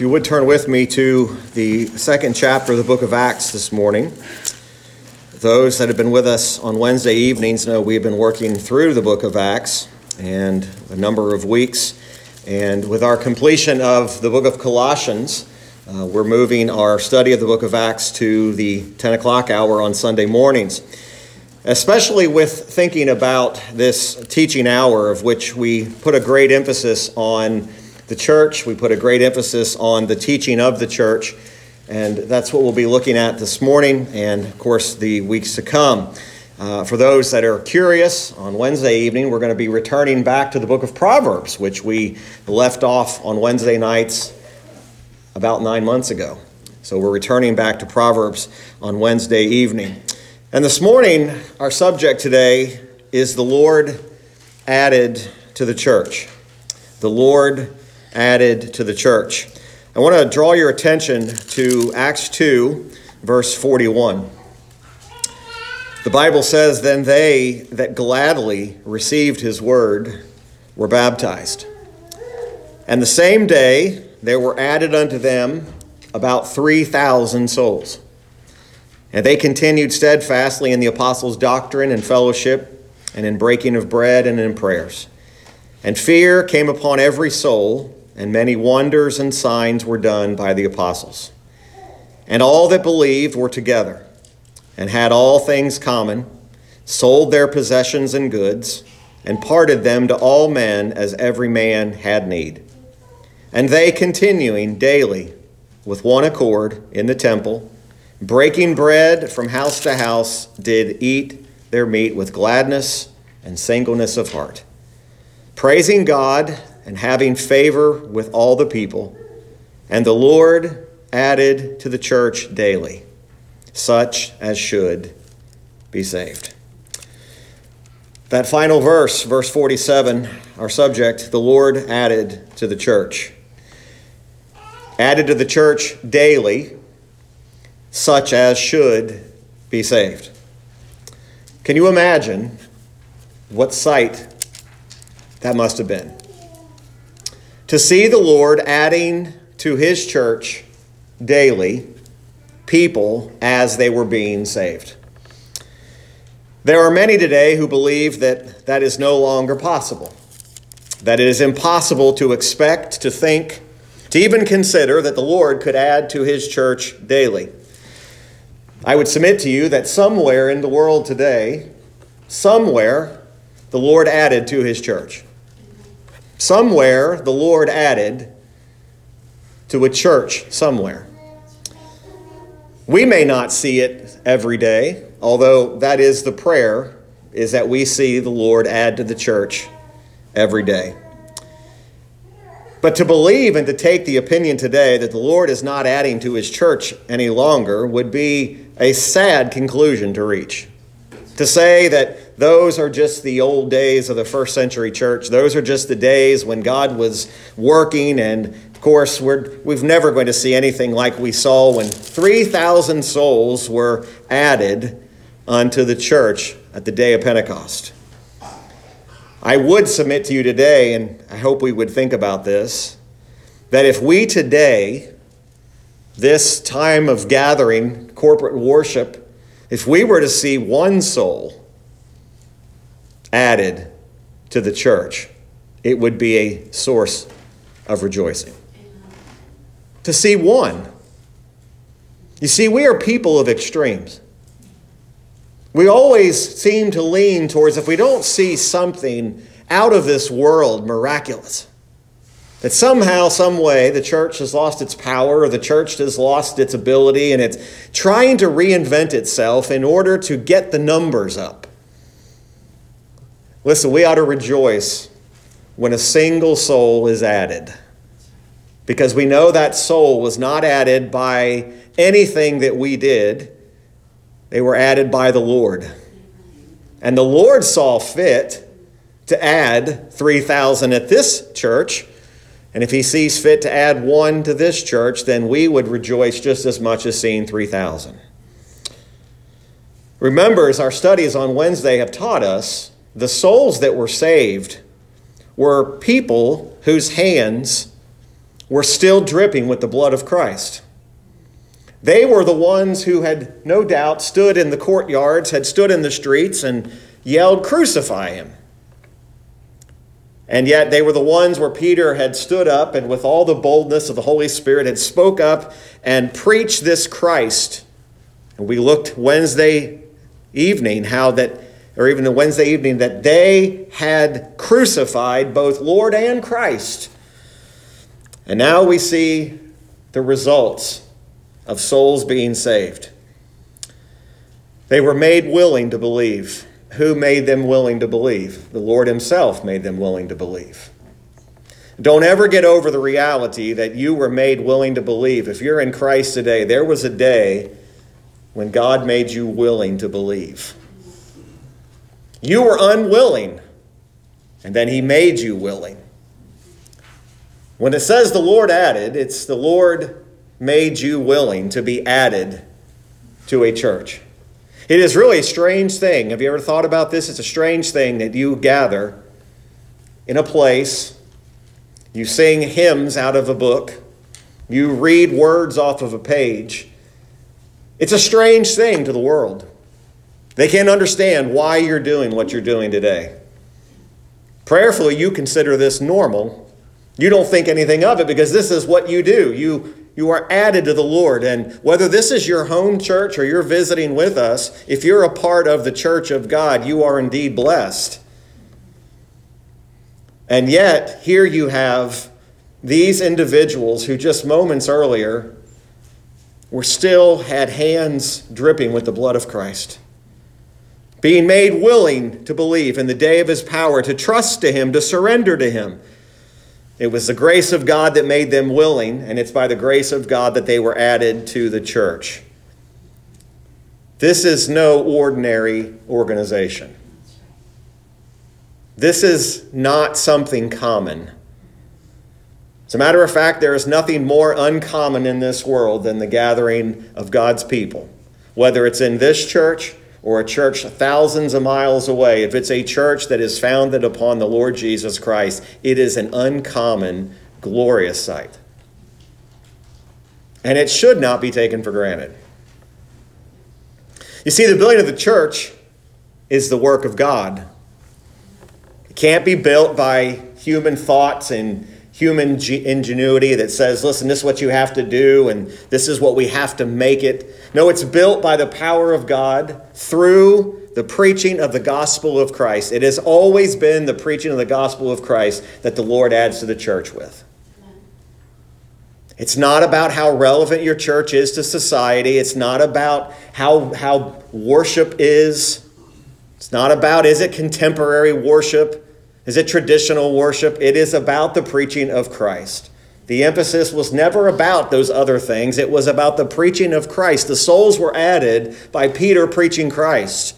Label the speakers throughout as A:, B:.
A: If you would turn with me to the second chapter of the book of Acts this morning. Those that have been with us on Wednesday evenings know we've been working through the book of Acts and a number of weeks. And with our completion of the book of Colossians, uh, we're moving our study of the book of Acts to the 10 o'clock hour on Sunday mornings. Especially with thinking about this teaching hour, of which we put a great emphasis on the church. We put a great emphasis on the teaching of the church, and that's what we'll be looking at this morning and, of course, the weeks to come. Uh, for those that are curious, on Wednesday evening, we're going to be returning back to the book of Proverbs, which we left off on Wednesday nights about nine months ago. So we're returning back to Proverbs on Wednesday evening. And this morning, our subject today is the Lord added to the church. The Lord added to the church. I want to draw your attention to Acts 2, verse 41. The Bible says, Then they that gladly received his word were baptized. And the same day there were added unto them about 3,000 souls. And they continued steadfastly in the apostles' doctrine and fellowship, and in breaking of bread and in prayers. And fear came upon every soul and many wonders and signs were done by the apostles. And all that believed were together, and had all things common, sold their possessions and goods, and parted them to all men as every man had need. And they, continuing daily with one accord in the temple, breaking bread from house to house, did eat their meat with gladness and singleness of heart, praising God and having favor with all the people. And the Lord added to the church daily such as should be saved. That final verse, verse 47, our subject, the Lord added to the church. Added to the church daily, such as should be saved. Can you imagine what sight that must have been? To see the Lord adding to his church daily people as they were being saved. There are many today who believe that that is no longer possible, that it is impossible to expect, to think, to even consider that the Lord could add to his church daily. I would submit to you that somewhere in the world today, somewhere, the Lord added to his church. Somewhere the Lord added to a church somewhere. We may not see it every day, although that is the prayer is that we see the Lord add to the church every day. But to believe and to take the opinion today that the Lord is not adding to his church any longer would be a sad conclusion to reach. To say that those are just the old days of the first century church, those are just the days when God was working, and of course, we're we've never going to see anything like we saw when 3,000 souls were added unto the church at the day of Pentecost. I would submit to you today, and I hope we would think about this, that if we today, this time of gathering, corporate worship, if we were to see one soul added to the church, it would be a source of rejoicing. To see one. You see, we are people of extremes. We always seem to lean towards if we don't see something out of this world miraculous, that somehow, some way, the church has lost its power or the church has lost its ability and it's trying to reinvent itself in order to get the numbers up. Listen, we ought to rejoice when a single soul is added because we know that soul was not added by anything that we did, they were added by the Lord. And the Lord saw fit to add 3,000 at this church and if he sees fit to add one to this church, then we would rejoice just as much as seeing 3,000. Remember, as our studies on Wednesday have taught us, the souls that were saved were people whose hands were still dripping with the blood of Christ. They were the ones who had no doubt stood in the courtyards, had stood in the streets, and yelled, Crucify him. And yet they were the ones where Peter had stood up and with all the boldness of the Holy Spirit had spoke up and preached this Christ. And we looked Wednesday evening how that or even the Wednesday evening that they had crucified both Lord and Christ. And now we see the results of souls being saved. They were made willing to believe. Who made them willing to believe? The Lord Himself made them willing to believe. Don't ever get over the reality that you were made willing to believe. If you're in Christ today, there was a day when God made you willing to believe. You were unwilling, and then He made you willing. When it says the Lord added, it's the Lord made you willing to be added to a church. It is really a strange thing. Have you ever thought about this? It's a strange thing that you gather in a place, you sing hymns out of a book, you read words off of a page. It's a strange thing to the world. They can't understand why you're doing what you're doing today. Prayerfully, you consider this normal. You don't think anything of it because this is what you do. You you are added to the Lord. And whether this is your home church or you're visiting with us, if you're a part of the church of God, you are indeed blessed. And yet, here you have these individuals who just moments earlier were still had hands dripping with the blood of Christ. Being made willing to believe in the day of his power, to trust to him, to surrender to him. It was the grace of God that made them willing, and it's by the grace of God that they were added to the church. This is no ordinary organization. This is not something common. As a matter of fact, there is nothing more uncommon in this world than the gathering of God's people. Whether it's in this church or a church thousands of miles away, if it's a church that is founded upon the Lord Jesus Christ, it is an uncommon, glorious sight. And it should not be taken for granted. You see, the building of the church is the work of God. It can't be built by human thoughts and human ingenuity that says, listen, this is what you have to do and this is what we have to make it. No, it's built by the power of God through the preaching of the gospel of Christ. It has always been the preaching of the gospel of Christ that the Lord adds to the church with. It's not about how relevant your church is to society. It's not about how, how worship is. It's not about is it contemporary worship? Is it traditional worship? It is about the preaching of Christ. The emphasis was never about those other things, it was about the preaching of Christ. The souls were added by Peter preaching Christ.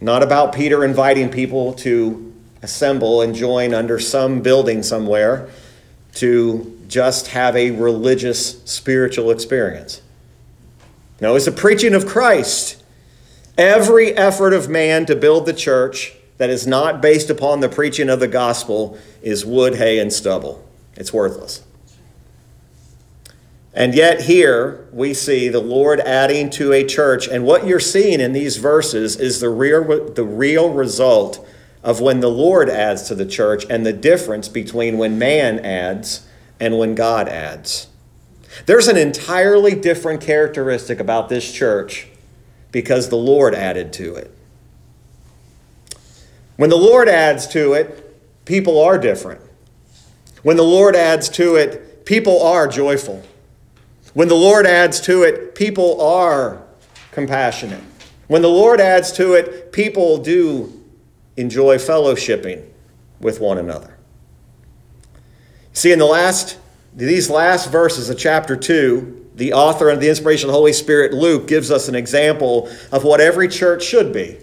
A: Not about Peter inviting people to assemble and join under some building somewhere to just have a religious, spiritual experience. No, it's the preaching of Christ. Every effort of man to build the church that is not based upon the preaching of the gospel is wood, hay, and stubble. It's worthless. And yet, here we see the Lord adding to a church. And what you're seeing in these verses is the real, the real result of when the Lord adds to the church and the difference between when man adds and when God adds. There's an entirely different characteristic about this church because the Lord added to it. When the Lord adds to it, people are different. When the Lord adds to it, people are joyful. When the Lord adds to it, people are compassionate. When the Lord adds to it, people do enjoy fellowshipping with one another. See, in the last, these last verses of chapter 2, the author of the inspiration of the Holy Spirit, Luke, gives us an example of what every church should be.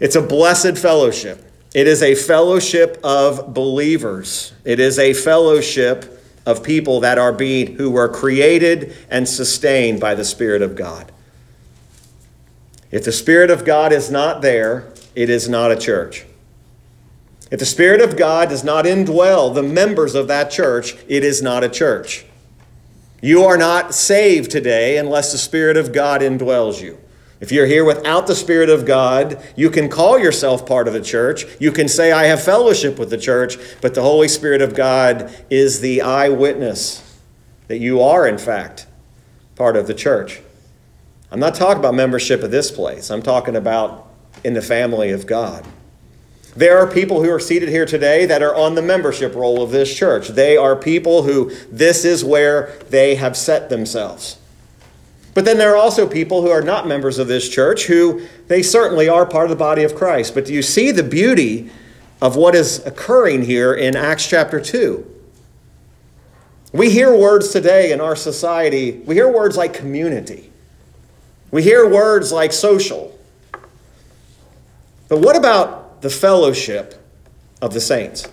A: It's a blessed fellowship. It is a fellowship of believers. It is a fellowship of people that are being who were created and sustained by the Spirit of God. If the Spirit of God is not there, it is not a church. If the Spirit of God does not indwell the members of that church, it is not a church. You are not saved today unless the Spirit of God indwells you. If you're here without the Spirit of God, you can call yourself part of the church. You can say, I have fellowship with the church, but the Holy Spirit of God is the eyewitness that you are, in fact, part of the church. I'm not talking about membership of this place, I'm talking about in the family of God. There are people who are seated here today that are on the membership roll of this church. They are people who this is where they have set themselves. But then there are also people who are not members of this church who they certainly are part of the body of Christ. But do you see the beauty of what is occurring here in Acts chapter 2? We hear words today in our society, we hear words like community, we hear words like social. But what about the fellowship of the saints?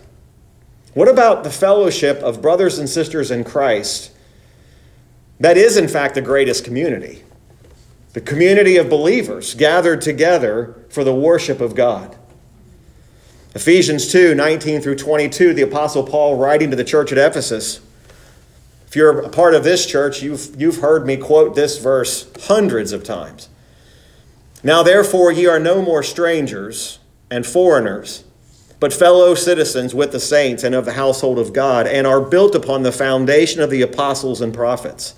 A: What about the fellowship of brothers and sisters in Christ? That is, in fact, the greatest community. The community of believers gathered together for the worship of God. Ephesians 2 19 through 22, the Apostle Paul writing to the church at Ephesus. If you're a part of this church, you've, you've heard me quote this verse hundreds of times. Now, therefore, ye are no more strangers and foreigners, but fellow citizens with the saints and of the household of God, and are built upon the foundation of the apostles and prophets.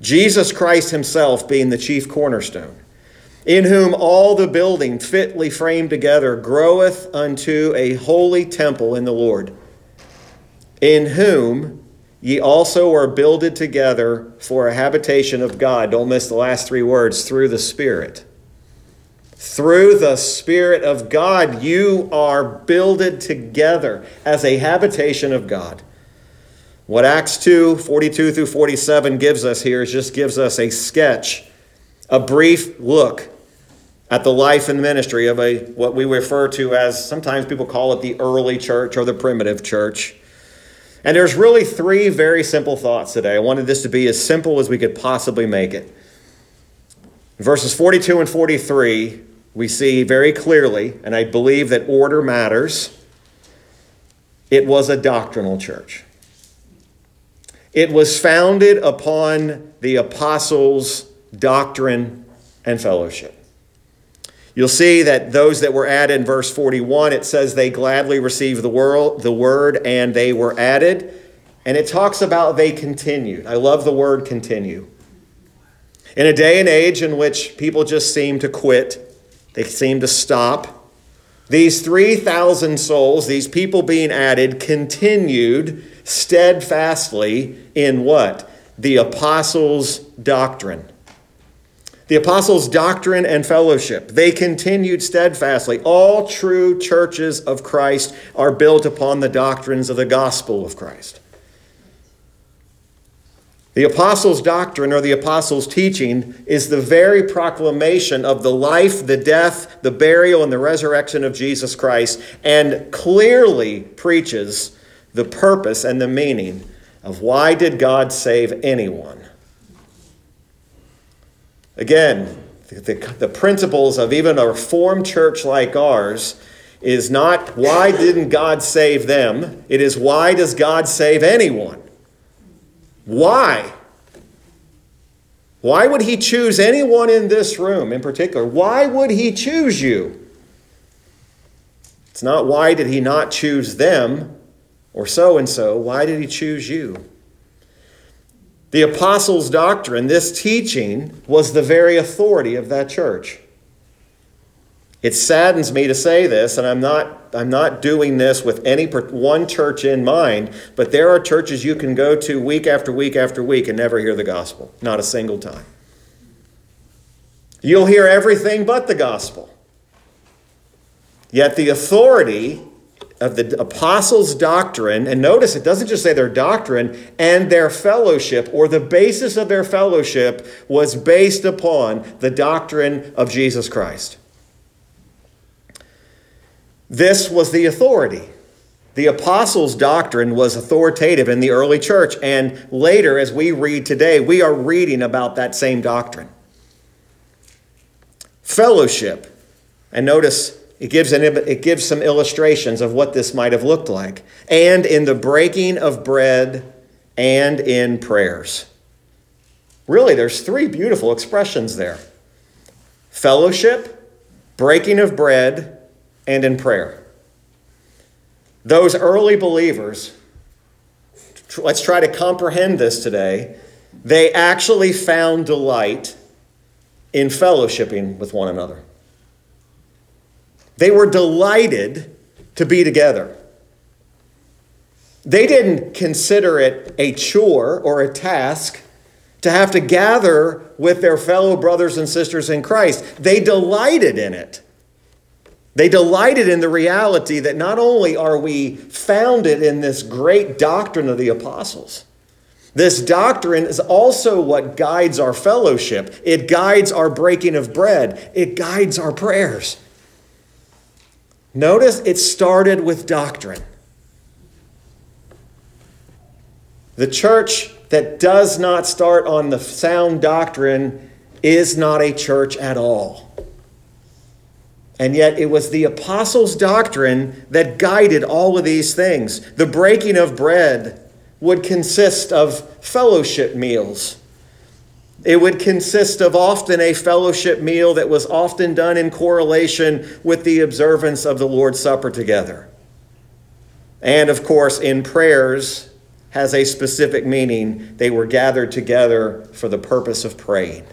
A: Jesus Christ himself being the chief cornerstone, in whom all the building fitly framed together groweth unto a holy temple in the Lord, in whom ye also are builded together for a habitation of God. Don't miss the last three words through the Spirit through the Spirit of God, you are builded together as a habitation of God. What Acts 2 42 through 47 gives us here is just gives us a sketch, a brief look at the life and ministry of a what we refer to as sometimes people call it the early church or the primitive church. And there's really three very simple thoughts today. I wanted this to be as simple as we could possibly make it. Verses 42 and 43 we see very clearly, and I believe that order matters, it was a doctrinal church. It was founded upon the apostles' doctrine and fellowship. You'll see that those that were added in verse 41, it says they gladly received the, world, the word and they were added. And it talks about they continued. I love the word continue. In a day and age in which people just seem to quit, they seem to stop. These 3,000 souls, these people being added, continued steadfastly in what? The apostles' doctrine. The apostles' doctrine and fellowship. They continued steadfastly. All true churches of Christ are built upon the doctrines of the gospel of Christ. The apostles' doctrine or the apostles' teaching is the very proclamation of the life, the death, the burial, and the resurrection of Jesus Christ, and clearly preaches the purpose and the meaning of why did God save anyone. Again, the, the principles of even a reformed church like ours is not why didn't God save them, it is why does God save anyone? Why? Why would he choose anyone in this room in particular? Why would he choose you? It's not why did he not choose them or so and so. Why did he choose you? The apostles' doctrine, this teaching, was the very authority of that church. It saddens me to say this, and I'm not, I'm not doing this with any one church in mind, but there are churches you can go to week after week after week and never hear the gospel, not a single time. You'll hear everything but the gospel. Yet the authority of the apostles' doctrine, and notice it doesn't just say their doctrine, and their fellowship, or the basis of their fellowship was based upon the doctrine of Jesus Christ. This was the authority. The apostles' doctrine was authoritative in the early church, and later, as we read today, we are reading about that same doctrine. Fellowship. And notice it gives, an, it gives some illustrations of what this might have looked like. And in the breaking of bread and in prayers. Really, there's three beautiful expressions there fellowship, breaking of bread, and in prayer. Those early believers, let's try to comprehend this today, they actually found delight in fellowshipping with one another. They were delighted to be together. They didn't consider it a chore or a task to have to gather with their fellow brothers and sisters in Christ. They delighted in it. They delighted in the reality that not only are we founded in this great doctrine of the apostles, this doctrine is also what guides our fellowship. It guides our breaking of bread. It guides our prayers. Notice it started with doctrine. The church that does not start on the sound doctrine is not a church at all. And yet, it was the apostles' doctrine that guided all of these things. The breaking of bread would consist of fellowship meals. It would consist of often a fellowship meal that was often done in correlation with the observance of the Lord's Supper together. And of course, in prayers has a specific meaning. They were gathered together for the purpose of praying.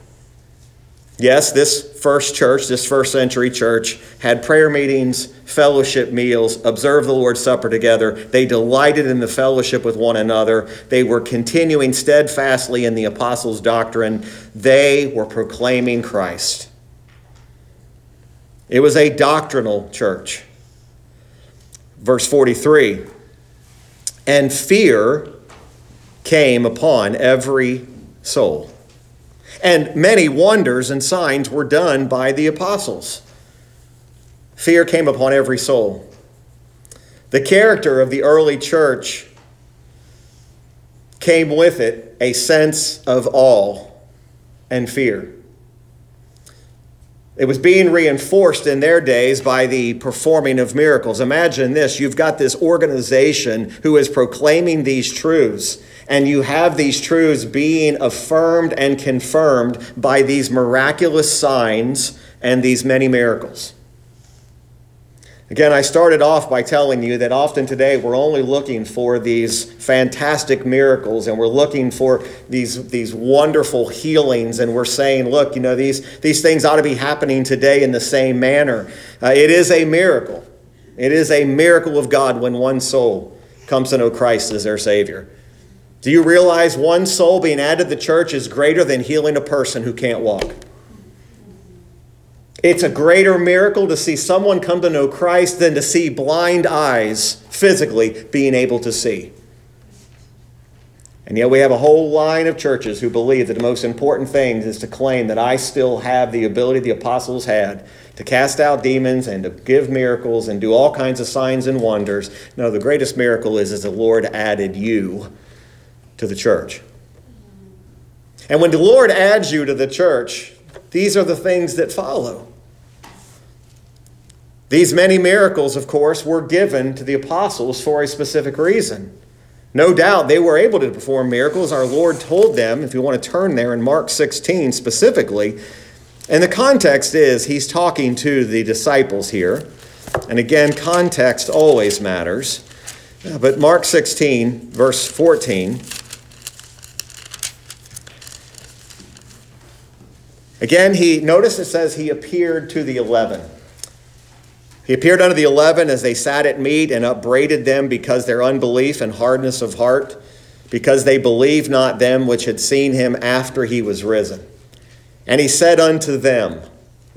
A: Yes, this first church, this first century church, had prayer meetings, fellowship meals, observed the Lord's Supper together. They delighted in the fellowship with one another. They were continuing steadfastly in the apostles' doctrine. They were proclaiming Christ. It was a doctrinal church. Verse 43 And fear came upon every soul and many wonders and signs were done by the apostles. Fear came upon every soul. The character of the early church came with it a sense of awe and fear. It was being reinforced in their days by the performing of miracles. Imagine this you've got this organization who is proclaiming these truths, and you have these truths being affirmed and confirmed by these miraculous signs and these many miracles. Again, I started off by telling you that often today we're only looking for these fantastic miracles and we're looking for these, these wonderful healings and we're saying, look, you know, these, these things ought to be happening today in the same manner. Uh, it is a miracle. It is a miracle of God when one soul comes to know Christ as their Savior. Do you realize one soul being added to the church is greater than healing a person who can't walk? It's a greater miracle to see someone come to know Christ than to see blind eyes physically being able to see. And yet, we have a whole line of churches who believe that the most important thing is to claim that I still have the ability the apostles had to cast out demons and to give miracles and do all kinds of signs and wonders. No, the greatest miracle is, is the Lord added you to the church. And when the Lord adds you to the church, these are the things that follow. These many miracles, of course, were given to the apostles for a specific reason. No doubt they were able to perform miracles. Our Lord told them, if you want to turn there in Mark 16 specifically, and the context is he's talking to the disciples here. And again, context always matters. But Mark 16, verse 14. Again, he notice it says he appeared to the eleven. He appeared unto the eleven as they sat at meat and upbraided them because their unbelief and hardness of heart, because they believed not them which had seen him after he was risen. And he said unto them,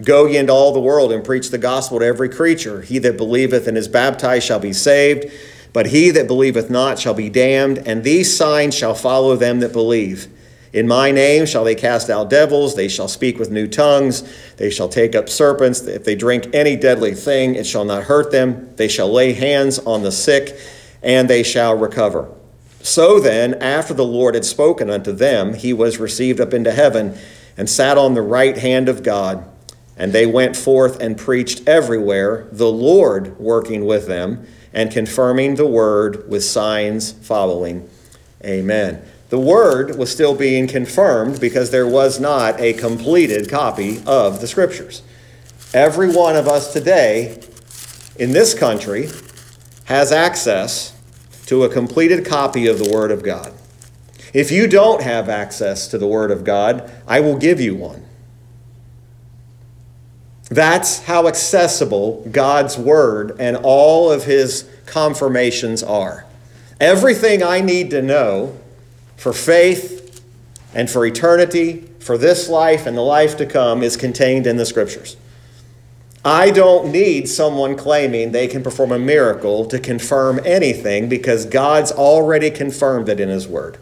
A: Go ye into all the world and preach the gospel to every creature. He that believeth and is baptized shall be saved, but he that believeth not shall be damned. And these signs shall follow them that believe. In my name shall they cast out devils, they shall speak with new tongues, they shall take up serpents. If they drink any deadly thing, it shall not hurt them. They shall lay hands on the sick, and they shall recover. So then, after the Lord had spoken unto them, he was received up into heaven and sat on the right hand of God. And they went forth and preached everywhere, the Lord working with them and confirming the word with signs following. Amen. The word was still being confirmed because there was not a completed copy of the scriptures. Every one of us today in this country has access to a completed copy of the Word of God. If you don't have access to the Word of God, I will give you one. That's how accessible God's Word and all of His confirmations are. Everything I need to know for faith and for eternity, for this life and the life to come, is contained in the Scriptures. I don't need someone claiming they can perform a miracle to confirm anything because God's already confirmed it in His Word.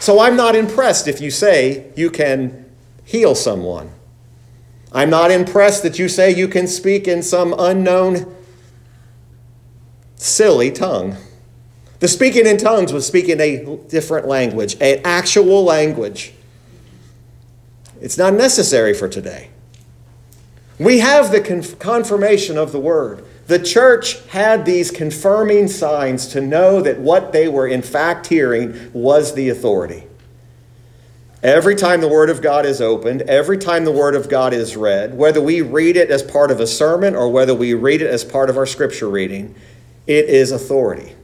A: So I'm not impressed if you say you can heal someone. I'm not impressed that you say you can speak in some unknown, silly tongue. The speaking in tongues was speaking a different language, an actual language. It's not necessary for today. We have the confirmation of the word. The church had these confirming signs to know that what they were in fact hearing was the authority. Every time the Word of God is opened, every time the Word of God is read, whether we read it as part of a sermon or whether we read it as part of our scripture reading, it is authority.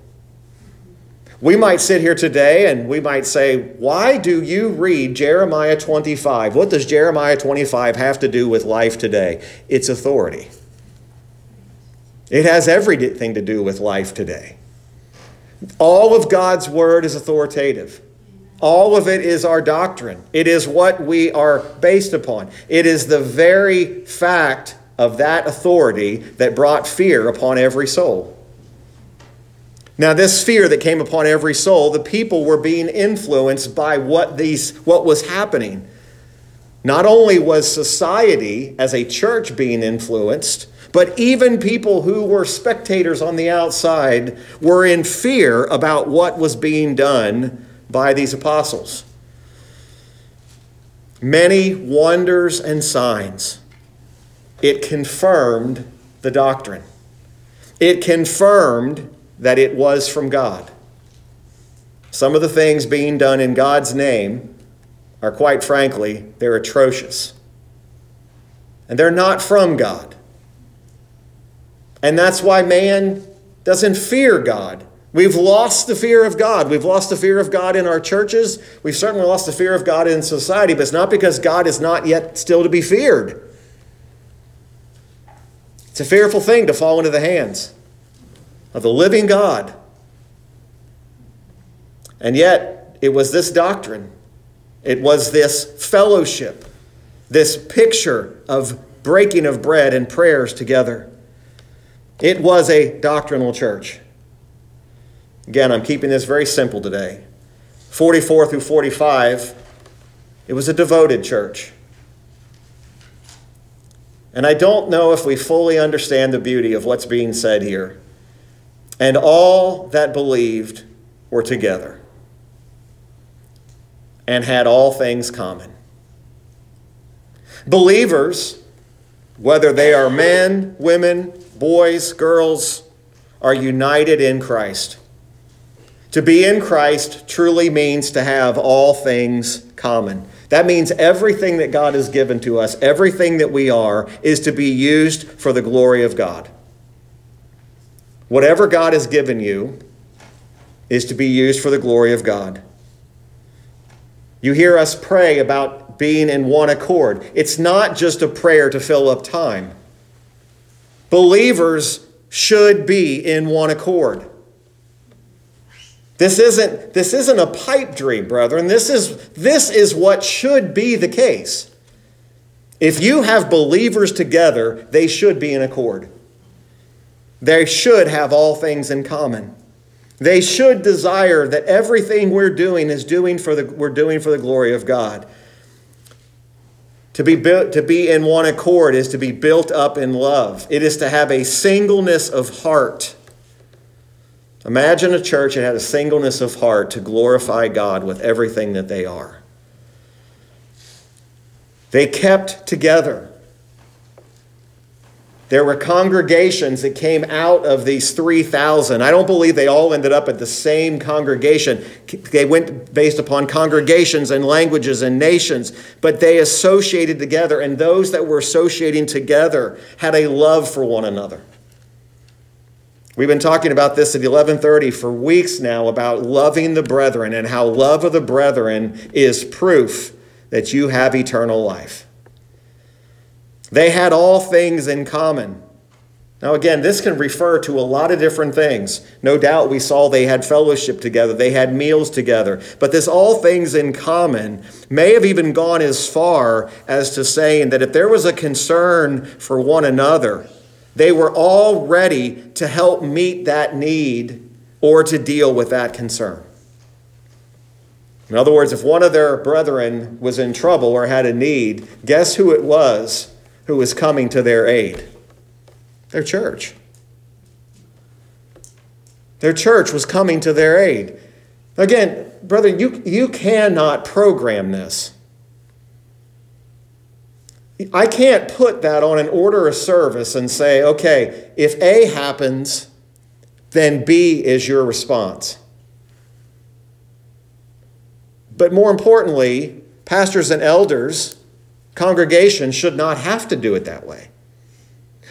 A: We might sit here today and we might say, Why do you read Jeremiah 25? What does Jeremiah 25 have to do with life today? It's authority. It has everything to do with life today. All of God's word is authoritative. All of it is our doctrine. It is what we are based upon. It is the very fact of that authority that brought fear upon every soul. Now, this fear that came upon every soul, the people were being influenced by what, these, what was happening. Not only was society as a church being influenced, but even people who were spectators on the outside were in fear about what was being done by these apostles. Many wonders and signs. It confirmed the doctrine. It confirmed that it was from God. Some of the things being done in God's name are quite frankly, they're atrocious. And they're not from God. And that's why man doesn't fear God. We've lost the fear of God. We've lost the fear of God in our churches. We've certainly lost the fear of God in society, but it's not because God is not yet still to be feared. It's a fearful thing to fall into the hands of the living God. And yet, it was this doctrine, it was this fellowship, this picture of breaking of bread and prayers together. It was a doctrinal church. Again, I'm keeping this very simple today. 44 through 45, it was a devoted church. And I don't know if we fully understand the beauty of what's being said here and all that believed were together and had all things common. Believers, whether they are men, women, boys, girls, are united in Christ. To be in Christ truly means to have all things common. That means everything that God has given to us, everything that we are, is to be used for the glory of God. Whatever God has given you is to be used for the glory of God. You hear us pray about being in one accord. It's not just a prayer to fill up time. Believers should be in one accord. This isn't, this isn't a pipe dream, brethren. This is, this is what should be the case. If you have believers together, they should be in accord. They should have all things in common. They should desire that everything we're doing is doing for the, we're doing for the glory of God. To be, built, to be in one accord is to be built up in love. It is to have a singleness of heart. Imagine a church that had a singleness of heart to glorify God with everything that they are. They kept together. There were congregations that came out of these 3,000. I don't believe they all ended up at the same congregation. They went based upon congregations and languages and nations, but they associated together, and those that were associating together had a love for one another. We've been talking about this at 11:30 for weeks now about loving the brethren and how love of the brethren is proof that you have eternal life. They had all things in common. Now, again, this can refer to a lot of different things. No doubt we saw they had fellowship together, they had meals together. But this all things in common may have even gone as far as to saying that if there was a concern for one another, they were all ready to help meet that need or to deal with that concern. In other words, if one of their brethren was in trouble or had a need, guess who it was who was coming to their aid? Their church. Their church was coming to their aid. Again, brother, you, you cannot program this. I can't put that on an order of service and say, okay, if A happens, then B is your response. But more importantly, pastors and elders Congregation should not have to do it that way.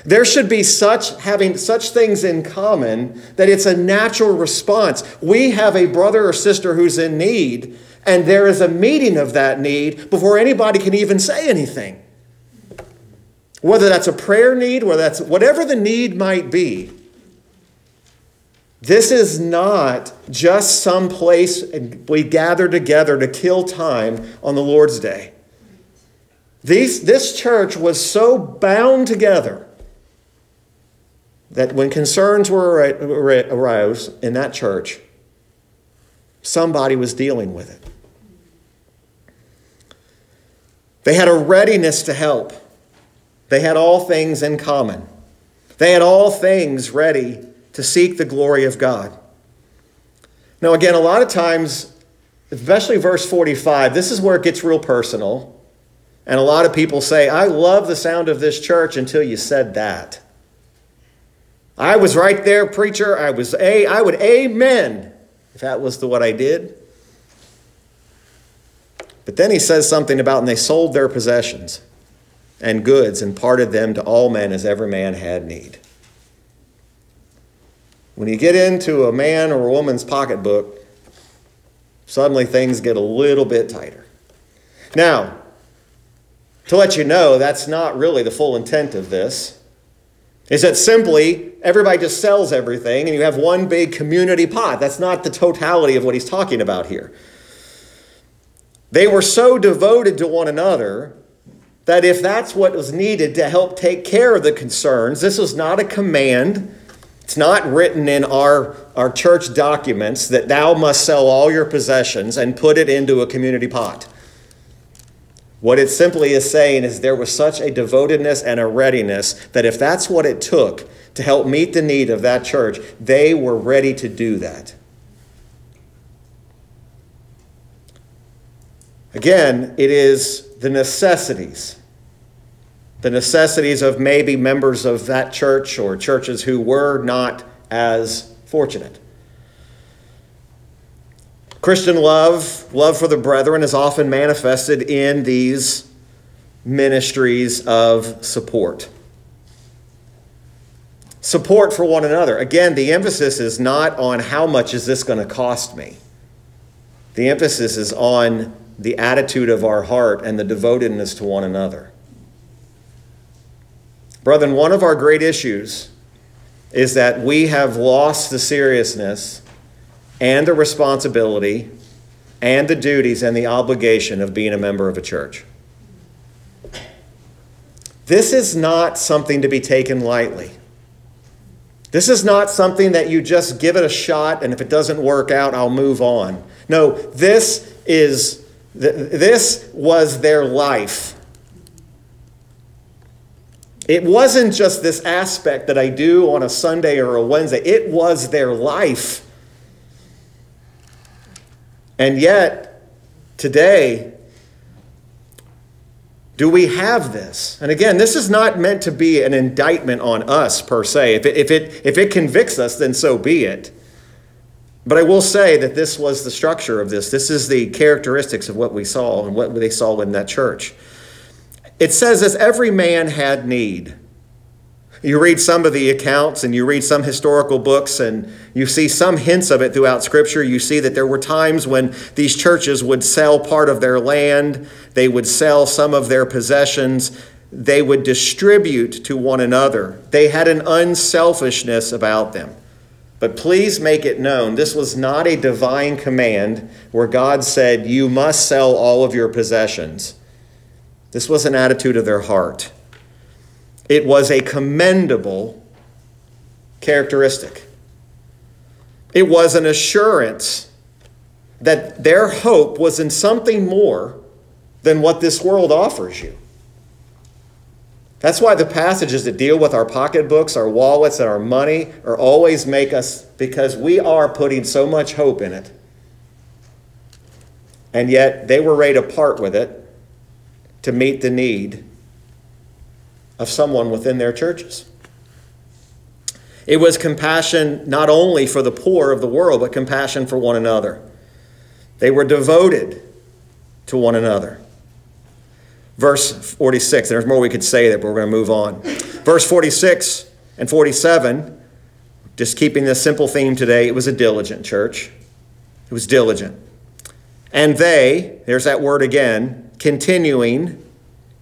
A: There should be such having such things in common that it's a natural response. We have a brother or sister who's in need, and there is a meeting of that need before anybody can even say anything. Whether that's a prayer need, whether that's whatever the need might be. This is not just some place we gather together to kill time on the Lord's day. These, this church was so bound together that when concerns were arose in that church, somebody was dealing with it. They had a readiness to help. They had all things in common. They had all things ready to seek the glory of God. Now, again, a lot of times, especially verse 45, this is where it gets real personal. And a lot of people say, I love the sound of this church until you said that. I was right there, preacher. I was a I would amen if that was the what I did. But then he says something about and they sold their possessions and goods and parted them to all men as every man had need. When you get into a man or a woman's pocketbook, suddenly things get a little bit tighter. Now, to let you know that's not really the full intent of this is that simply everybody just sells everything and you have one big community pot. That's not the totality of what he's talking about here. They were so devoted to one another that if that's what was needed to help take care of the concerns, this was not a command. It's not written in our, our church documents that thou must sell all your possessions and put it into a community pot. What it simply is saying is there was such a devotedness and a readiness that if that's what it took to help meet the need of that church, they were ready to do that. Again, it is the necessities. The necessities of maybe members of that church or churches who were not as fortunate. Christian love, love for the brethren, is often manifested in these ministries of support. Support for one another. Again, the emphasis is not on how much is this going to cost me. The emphasis is on the attitude of our heart and the devotedness to one another. Brethren, one of our great issues is that we have lost the seriousness and the responsibility and the duties and the obligation of being a member of a church. This is not something to be taken lightly. This is not something that you just give it a shot and if it doesn't work out, I'll move on. No, this is this was their life. It wasn't just this aspect that I do on a Sunday or a Wednesday. It was their life. And yet, today, Do we have this? And again, this is not meant to be an indictment on us per se. If it, if it, if it convicts us, then so be it. But I will say that this was the structure of this. This is the characteristics of what we saw and what they saw in that church. It says, as every man had need. You read some of the accounts and you read some historical books and you see some hints of it throughout Scripture. You see that there were times when these churches would sell part of their land, they would sell some of their possessions, they would distribute to one another. They had an unselfishness about them. But please make it known this was not a divine command where God said, You must sell all of your possessions. This was an attitude of their heart. It was a commendable characteristic. It was an assurance that their hope was in something more than what this world offers you. That's why the passages that deal with our pocketbooks, our wallets, and our money are always make us, because we are putting so much hope in it. And yet they were ready to part with it to meet the need of someone within their churches. It was compassion not only for the poor of the world, but compassion for one another. They were devoted to one another. Verse 46, there's more we could say there, but we're going to move on. Verse 46 and 47, just keeping this simple theme today, it was a diligent church. It was diligent. And they, there's that word again, continuing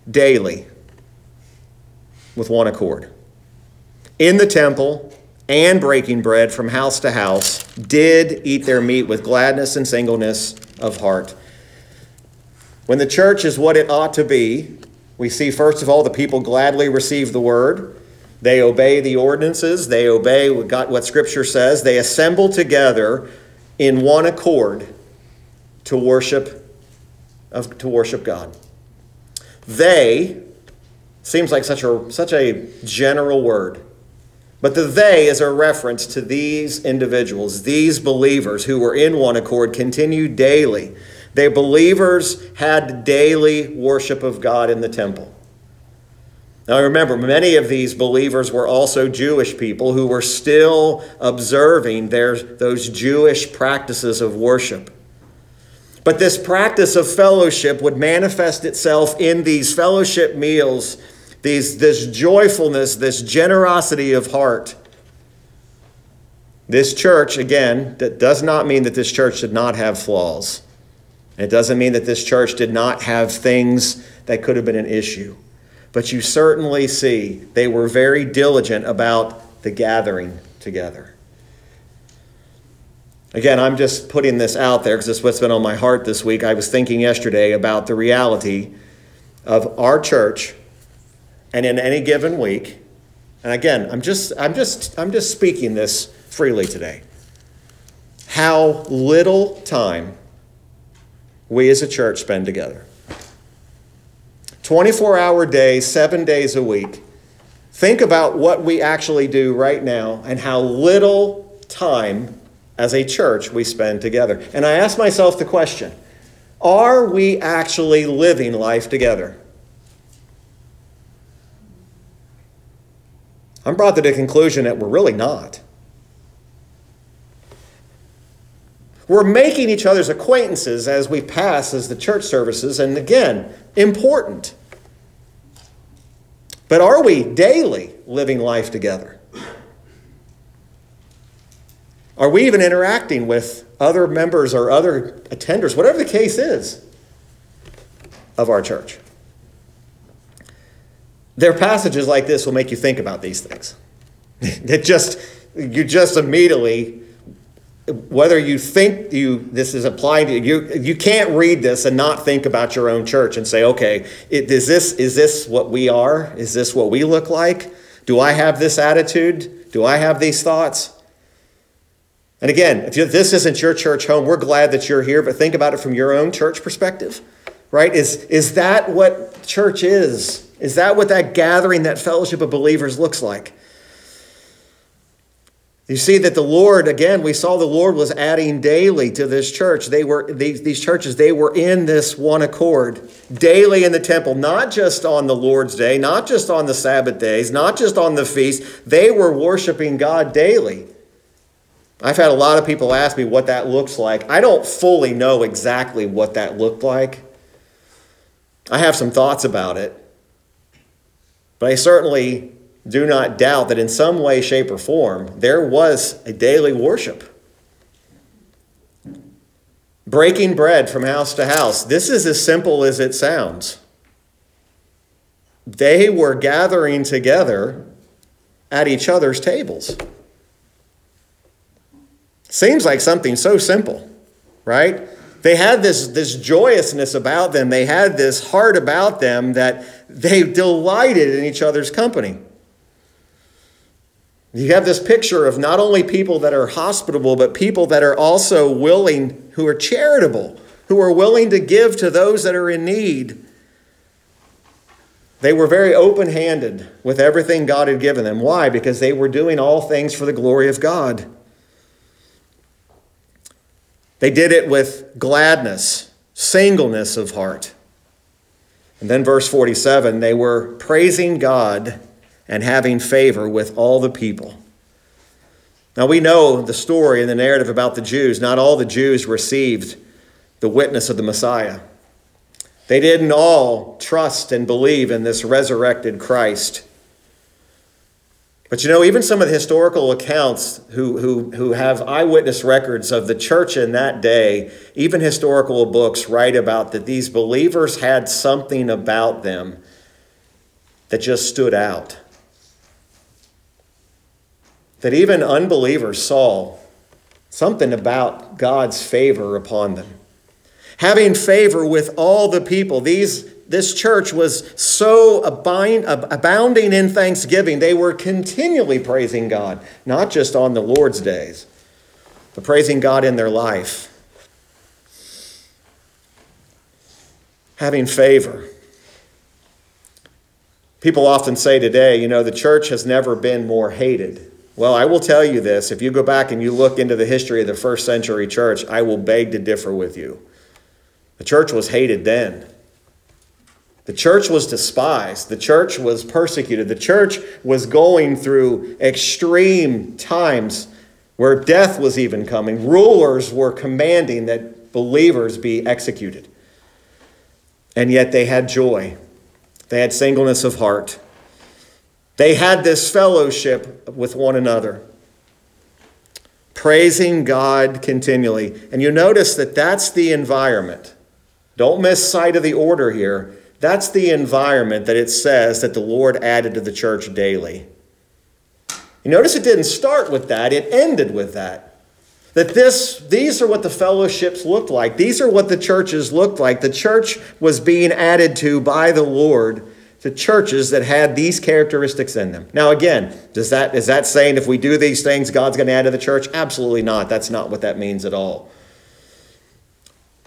A: daily with one accord. In the temple and breaking bread from house to house, did eat their meat with gladness and singleness of heart. When the church is what it ought to be, we see first of all the people gladly receive the word. They obey the ordinances. They obey what Scripture says. They assemble together in one accord to worship of, to worship God. They seems like such a, such a general word. But the they is a reference to these individuals, these believers who were in one accord, continued daily. They believers had daily worship of God in the temple. Now remember, many of these believers were also Jewish people who were still observing their, those Jewish practices of worship. But this practice of fellowship would manifest itself in these fellowship meals, these, this joyfulness, this generosity of heart. This church, again, that does not mean that this church did not have flaws. It doesn't mean that this church did not have things that could have been an issue. But you certainly see they were very diligent about the gathering together. Again, I'm just putting this out there because it's what's been on my heart this week. I was thinking yesterday about the reality of our church and in any given week. And again, I'm just I'm just I'm just speaking this freely today. How little time we as a church spend together. 24 hour days, seven days a week. Think about what we actually do right now and how little time as a church we spend together. And I ask myself the question are we actually living life together? I'm brought to the conclusion that we're really not. We're making each other's acquaintances as we pass as the church services, and again, important. But are we daily living life together? Are we even interacting with other members or other attenders, whatever the case is, of our church? There are passages like this will make you think about these things. it just you just immediately whether you think you this is applied to you you can't read this and not think about your own church and say okay it, is this is this what we are is this what we look like do i have this attitude do i have these thoughts and again, if this isn't your church home, we're glad that you're here, but think about it from your own church perspective, right? Is, is that what church is? Is that what that gathering, that fellowship of believers looks like? You see that the Lord, again, we saw the Lord was adding daily to this church. They were these, these churches, they were in this one accord, daily in the temple, not just on the Lord's day, not just on the Sabbath days, not just on the feast. They were worshiping God daily. I've had a lot of people ask me what that looks like. I don't fully know exactly what that looked like. I have some thoughts about it. But I certainly do not doubt that in some way, shape, or form, there was a daily worship. Breaking bread from house to house. This is as simple as it sounds. They were gathering together at each other's tables. Seems like something so simple, right? They had this, this joyousness about them. They had this heart about them that they delighted in each other's company. You have this picture of not only people that are hospitable, but people that are also willing, who are charitable, who are willing to give to those that are in need. They were very open handed with everything God had given them. Why? Because they were doing all things for the glory of God. They did it with gladness, singleness of heart. And then, verse 47 they were praising God and having favor with all the people. Now we know the story and the narrative about the Jews. Not all the Jews received the witness of the Messiah. They didn't all trust and believe in this resurrected Christ. But you know, even some of the historical accounts who, who, who have eyewitness records of the church in that day, even historical books write about that these believers had something about them that just stood out that even unbelievers saw something about God's favor upon them. Having favor with all the people. These, this church was so abounding in thanksgiving, they were continually praising God, not just on the Lord's days, but praising God in their life. Having favor. People often say today, you know, the church has never been more hated well, I will tell you this if you go back and you look into the history of the first century church, I will beg to differ with you. The church was hated then. The church was despised. The church was persecuted. The church was going through extreme times where death was even coming. Rulers were commanding that believers be executed. And yet they had joy, they had singleness of heart. They had this fellowship with one another, praising God continually. And you notice that that's the environment. Don't miss sight of the order here. That's the environment that it says that the Lord added to the church daily. You notice it didn't start with that, it ended with that. That this, these are what the fellowships looked like. These are what the churches looked like. The church was being added to by the Lord to churches that had these characteristics in them. Now, again, does that is that saying if we do these things, God's going to add to the church? Absolutely not. That's not what that means at all.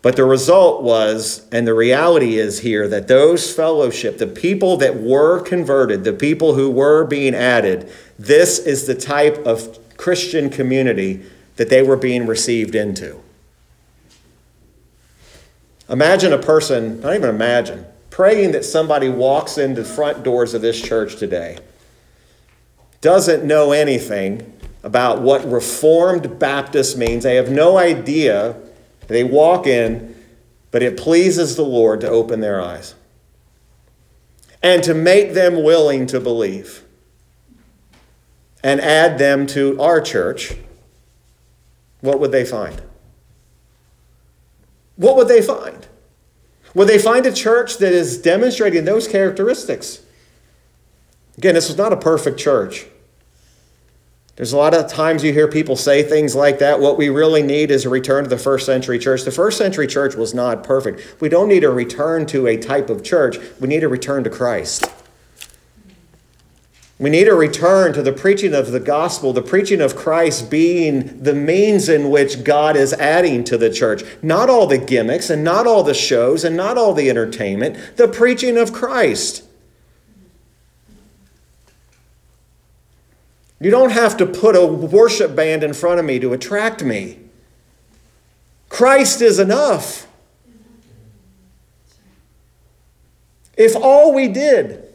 A: But the result was, and the reality is here, that those fellowship, the people that were converted, the people who were being added, this is the type of Christian community that they were being received into. Imagine a person, not even imagine, praying that somebody walks into the front doors of this church today, doesn't know anything about what Reformed Baptist means. They have no idea. They walk in, but it pleases the Lord to open their eyes and to make them willing to believe and add them to our church. What would they find? What would they find? Would they find a church that is demonstrating those characteristics? Again, this was not a perfect church. There's a lot of times you hear people say things like that. What we really need is a return to the first century church. The first century church was not perfect. We don't need a return to a type of church, we need a return to Christ. We need a return to the preaching of the gospel, the preaching of Christ being the means in which God is adding to the church. Not all the gimmicks and not all the shows and not all the entertainment, the preaching of Christ. You don't have to put a worship band in front of me to attract me. Christ is enough. If all we did,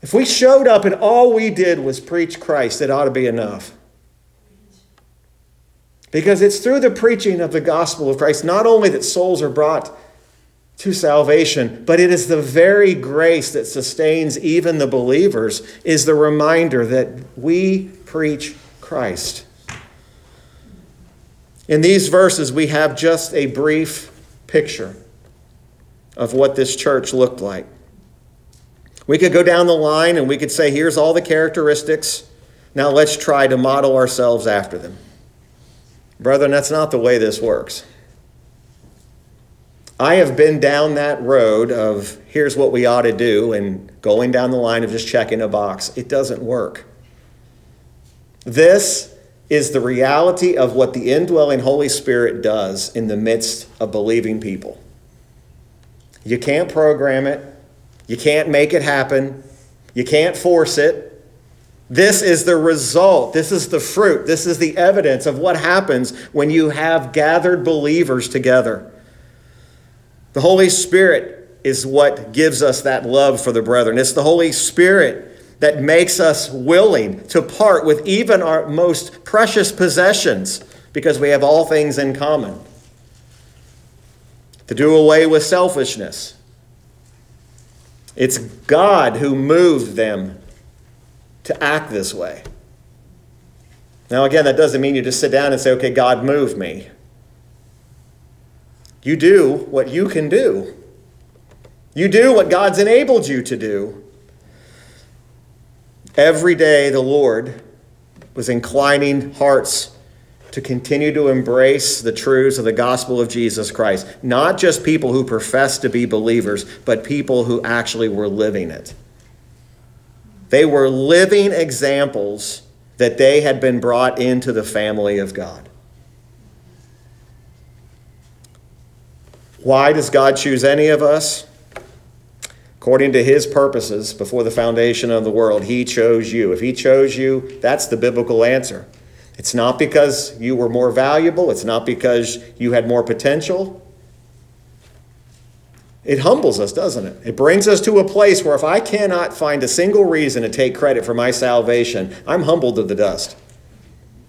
A: if we showed up and all we did was preach Christ, it ought to be enough. Because it's through the preaching of the gospel of Christ not only that souls are brought to salvation, but it is the very grace that sustains even the believers, is the reminder that we preach Christ. In these verses, we have just a brief picture of what this church looked like. We could go down the line and we could say, here's all the characteristics. Now let's try to model ourselves after them. Brethren, that's not the way this works. I have been down that road of here's what we ought to do and going down the line of just checking a box. It doesn't work. This is the reality of what the indwelling Holy Spirit does in the midst of believing people. You can't program it, you can't make it happen, you can't force it. This is the result. This is the fruit. This is the evidence of what happens when you have gathered believers together. The Holy Spirit is what gives us that love for the brethren. It's the Holy Spirit that makes us willing to part with even our most precious possessions because we have all things in common. To do away with selfishness. It's God who moved them to act this way. Now, again, that doesn't mean you just sit down and say, okay, God moved me. You do what you can do. You do what God's enabled you to do. Every day, the Lord was inclining hearts to continue to embrace the truths of the gospel of Jesus Christ. Not just people who profess to be believers, but people who actually were living it. They were living examples that they had been brought into the family of God. Why does God choose any of us? According to his purposes before the foundation of the world, he chose you. If he chose you, that's the biblical answer. It's not because you were more valuable, it's not because you had more potential. It humbles us, doesn't it? It brings us to a place where if I cannot find a single reason to take credit for my salvation, I'm humbled to the dust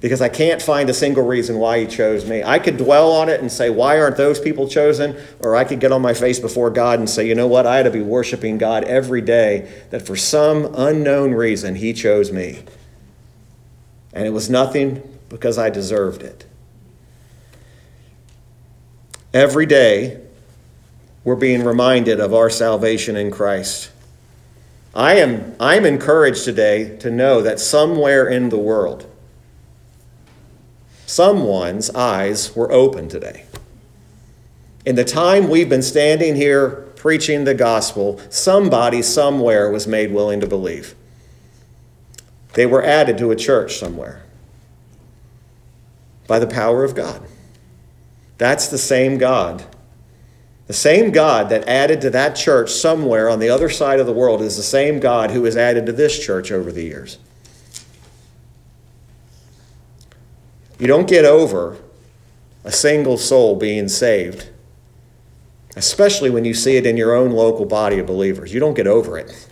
A: because I can't find a single reason why he chose me. I could dwell on it and say, why aren't those people chosen? Or I could get on my face before God and say, you know what? I had to be worshiping God every day that for some unknown reason he chose me. And it was nothing because I deserved it. Every day, we're being reminded of our salvation in Christ. I am I'm encouraged today to know that somewhere in the world, someone's eyes were open today. In the time we've been standing here preaching the gospel, somebody somewhere was made willing to believe. They were added to a church somewhere by the power of God. That's the same God. The same God that added to that church somewhere on the other side of the world is the same God who has added to this church over the years. You don't get over a single soul being saved, especially when you see it in your own local body of believers. You don't get over it.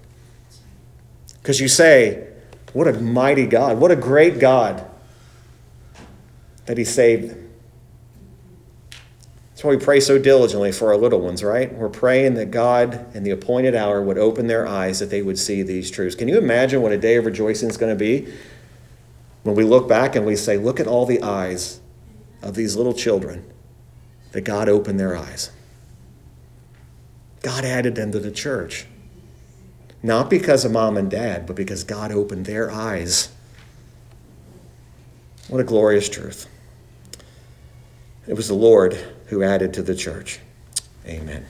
A: Because you say, What a mighty God, what a great God that He saved them. That's why we pray so diligently for our little ones, right? We're praying that God in the appointed hour would open their eyes that they would see these truths. Can you imagine what a day of rejoicing is going to be when we look back and we say, look at all the eyes of these little children that God opened their eyes. God added them to the church. Not because of mom and dad, but because God opened their eyes. What a glorious truth. It was the Lord who added to the church. Amen.